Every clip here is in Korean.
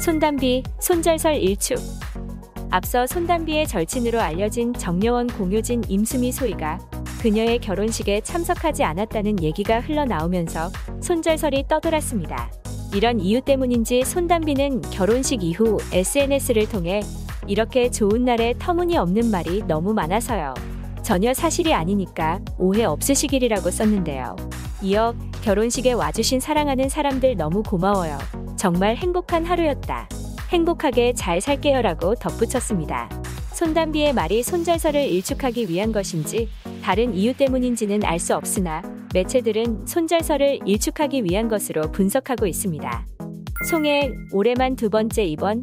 손담비, 손절설 일축. 앞서 손담비의 절친으로 알려진 정여원 공효진 임수미 소희가 그녀의 결혼식에 참석하지 않았다는 얘기가 흘러나오면서 손절설이 떠돌았습니다. 이런 이유 때문인지 손담비는 결혼식 이후 SNS를 통해 이렇게 좋은 날에 터무니없는 말이 너무 많아서요. 전혀 사실이 아니니까 오해 없으시길이라고 썼는데요. 이어 결혼식에 와주신 사랑하는 사람들 너무 고마워요. 정말 행복한 하루였다. 행복하게 잘 살게요라고 덧붙였습니다. 손담비의 말이 손절설을 일축하기 위한 것인지 다른 이유 때문인지는 알 수 없으나 매체들은 손절설을 일축하기 위한 것으로 분석하고 있습니다. 송혜 올해만 두 번째 입원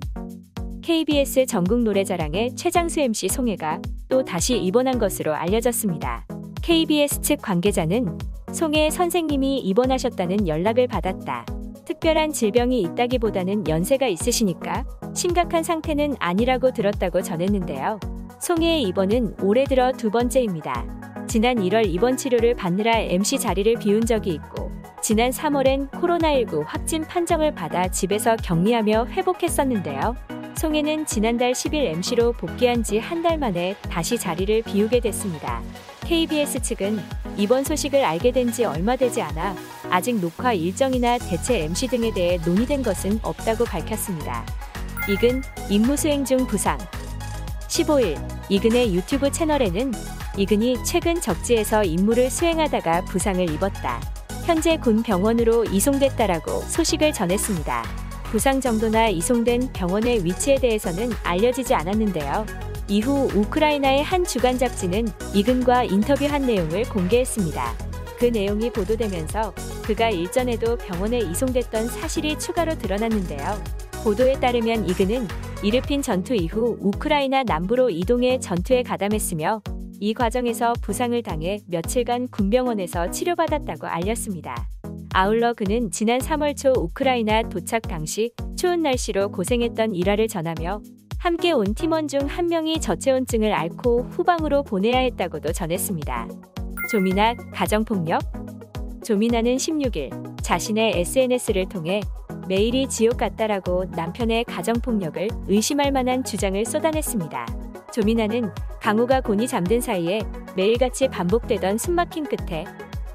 KBS 전국 노래자랑의 최장수 MC 송혜가 또 다시 입원한 것으로 알려졌습니다. KBS 측 관계자는 송혜 선생님이 입원하셨다는 연락을 받았다. 특별한 질병이 있다기보다는 연세가 있으시니까 심각한 상태는 아니라고 들었다고 전했는데요. 송혜의 입원은 올해 들어 두 번째입니다. 지난 1월 입원 치료를 받느라 MC 자리를 비운 적이 있고 지난 3월엔 코로나19 확진 판정을 받아 집에서 격리하며 회복했었는데요. 송혜는 지난달 10일 MC로 복귀한 지 한 달 만에 다시 자리를 비우게 됐습니다. KBS 측은 이번 소식을 알게 된 지 얼마 되지 않아 아직 녹화 일정이나 대체 MC 등에 대해 논의된 것은 없다고 밝혔습니다. 이근 임무 수행 중 부상 15일 이근의 유튜브 채널에는 이근이 최근 적지에서 임무를 수행하다가 부상을 입었다. 현재 군 병원으로 이송됐다라고 소식을 전했습니다. 부상 정도나 이송된 병원의 위치에 대해서는 알려지지 않았는데요. 이후 우크라이나의 한 주간 잡지는 이근과 인터뷰한 내용을 공개했습니다. 그 내용이 보도되면서 그가 일전에도 병원에 이송됐던 사실이 추가로 드러났는데요. 보도에 따르면 이근은 이르핀 전투 이후 우크라이나 남부로 이동해 전투에 가담했으며 이 과정에서 부상을 당해 며칠간 군병원에서 치료받았다고 알렸습니다. 아울러 그는 지난 3월 초 우크라이나 도착 당시 추운 날씨로 고생했던 일화를 전하며 함께 온 팀원 중 한 명이 저체온증을 앓고 후방으로 보내야 했다고도 전했습니다. 조미나 가정폭력? 조미나는 16일 자신의 SNS를 통해 매일이 지옥 같다라고 남편의 가정폭력을 의심할 만한 주장을 쏟아냈습니다. 조미나는 강우가 곤히 잠든 사이에 매일같이 반복되던 숨막힘 끝에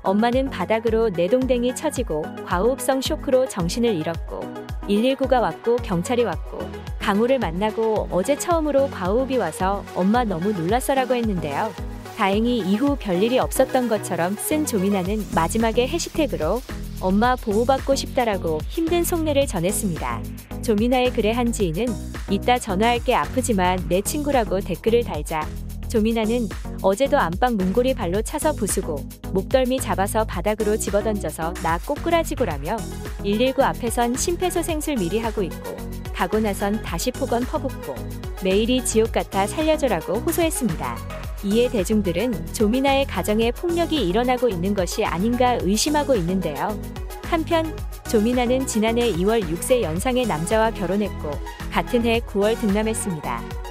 엄마는 바닥으로 내동댕이 처지고 과호흡성 쇼크로 정신을 잃었고 119가 왔고 경찰이 왔고 강우를 만나고 어제 처음으로 과호흡이 와서 엄마 너무 놀랐어라고 했는데요. 다행히 이후 별일이 없었던 것처럼 쓴 조미나는 마지막에 해시태그로 엄마 보호받고 싶다라고 힘든 속내를 전했습니다. 조미나의 글의 한 지인은 이따 전화할게 아프지만 내 친구라고 댓글을 달자 조미나는 어제도 안방 문고리 발로 차서 부수고 목덜미 잡아서 바닥으로 집어던져서 나 꼬꾸라지고라며 119 앞에선 심폐소생술 미리 하고 있고 가고 나선 다시 폭언 퍼붓고 매일이 지옥 같아 살려줘라고 호소했습니다. 이에 대중들은 조미나의 가정에 폭력이 일어나고 있는 것이 아닌가 의심하고 있는데요. 한편 조미나는 지난해 2월 6세 연상의 남자와 결혼했고 같은 해 9월 등남했습니다.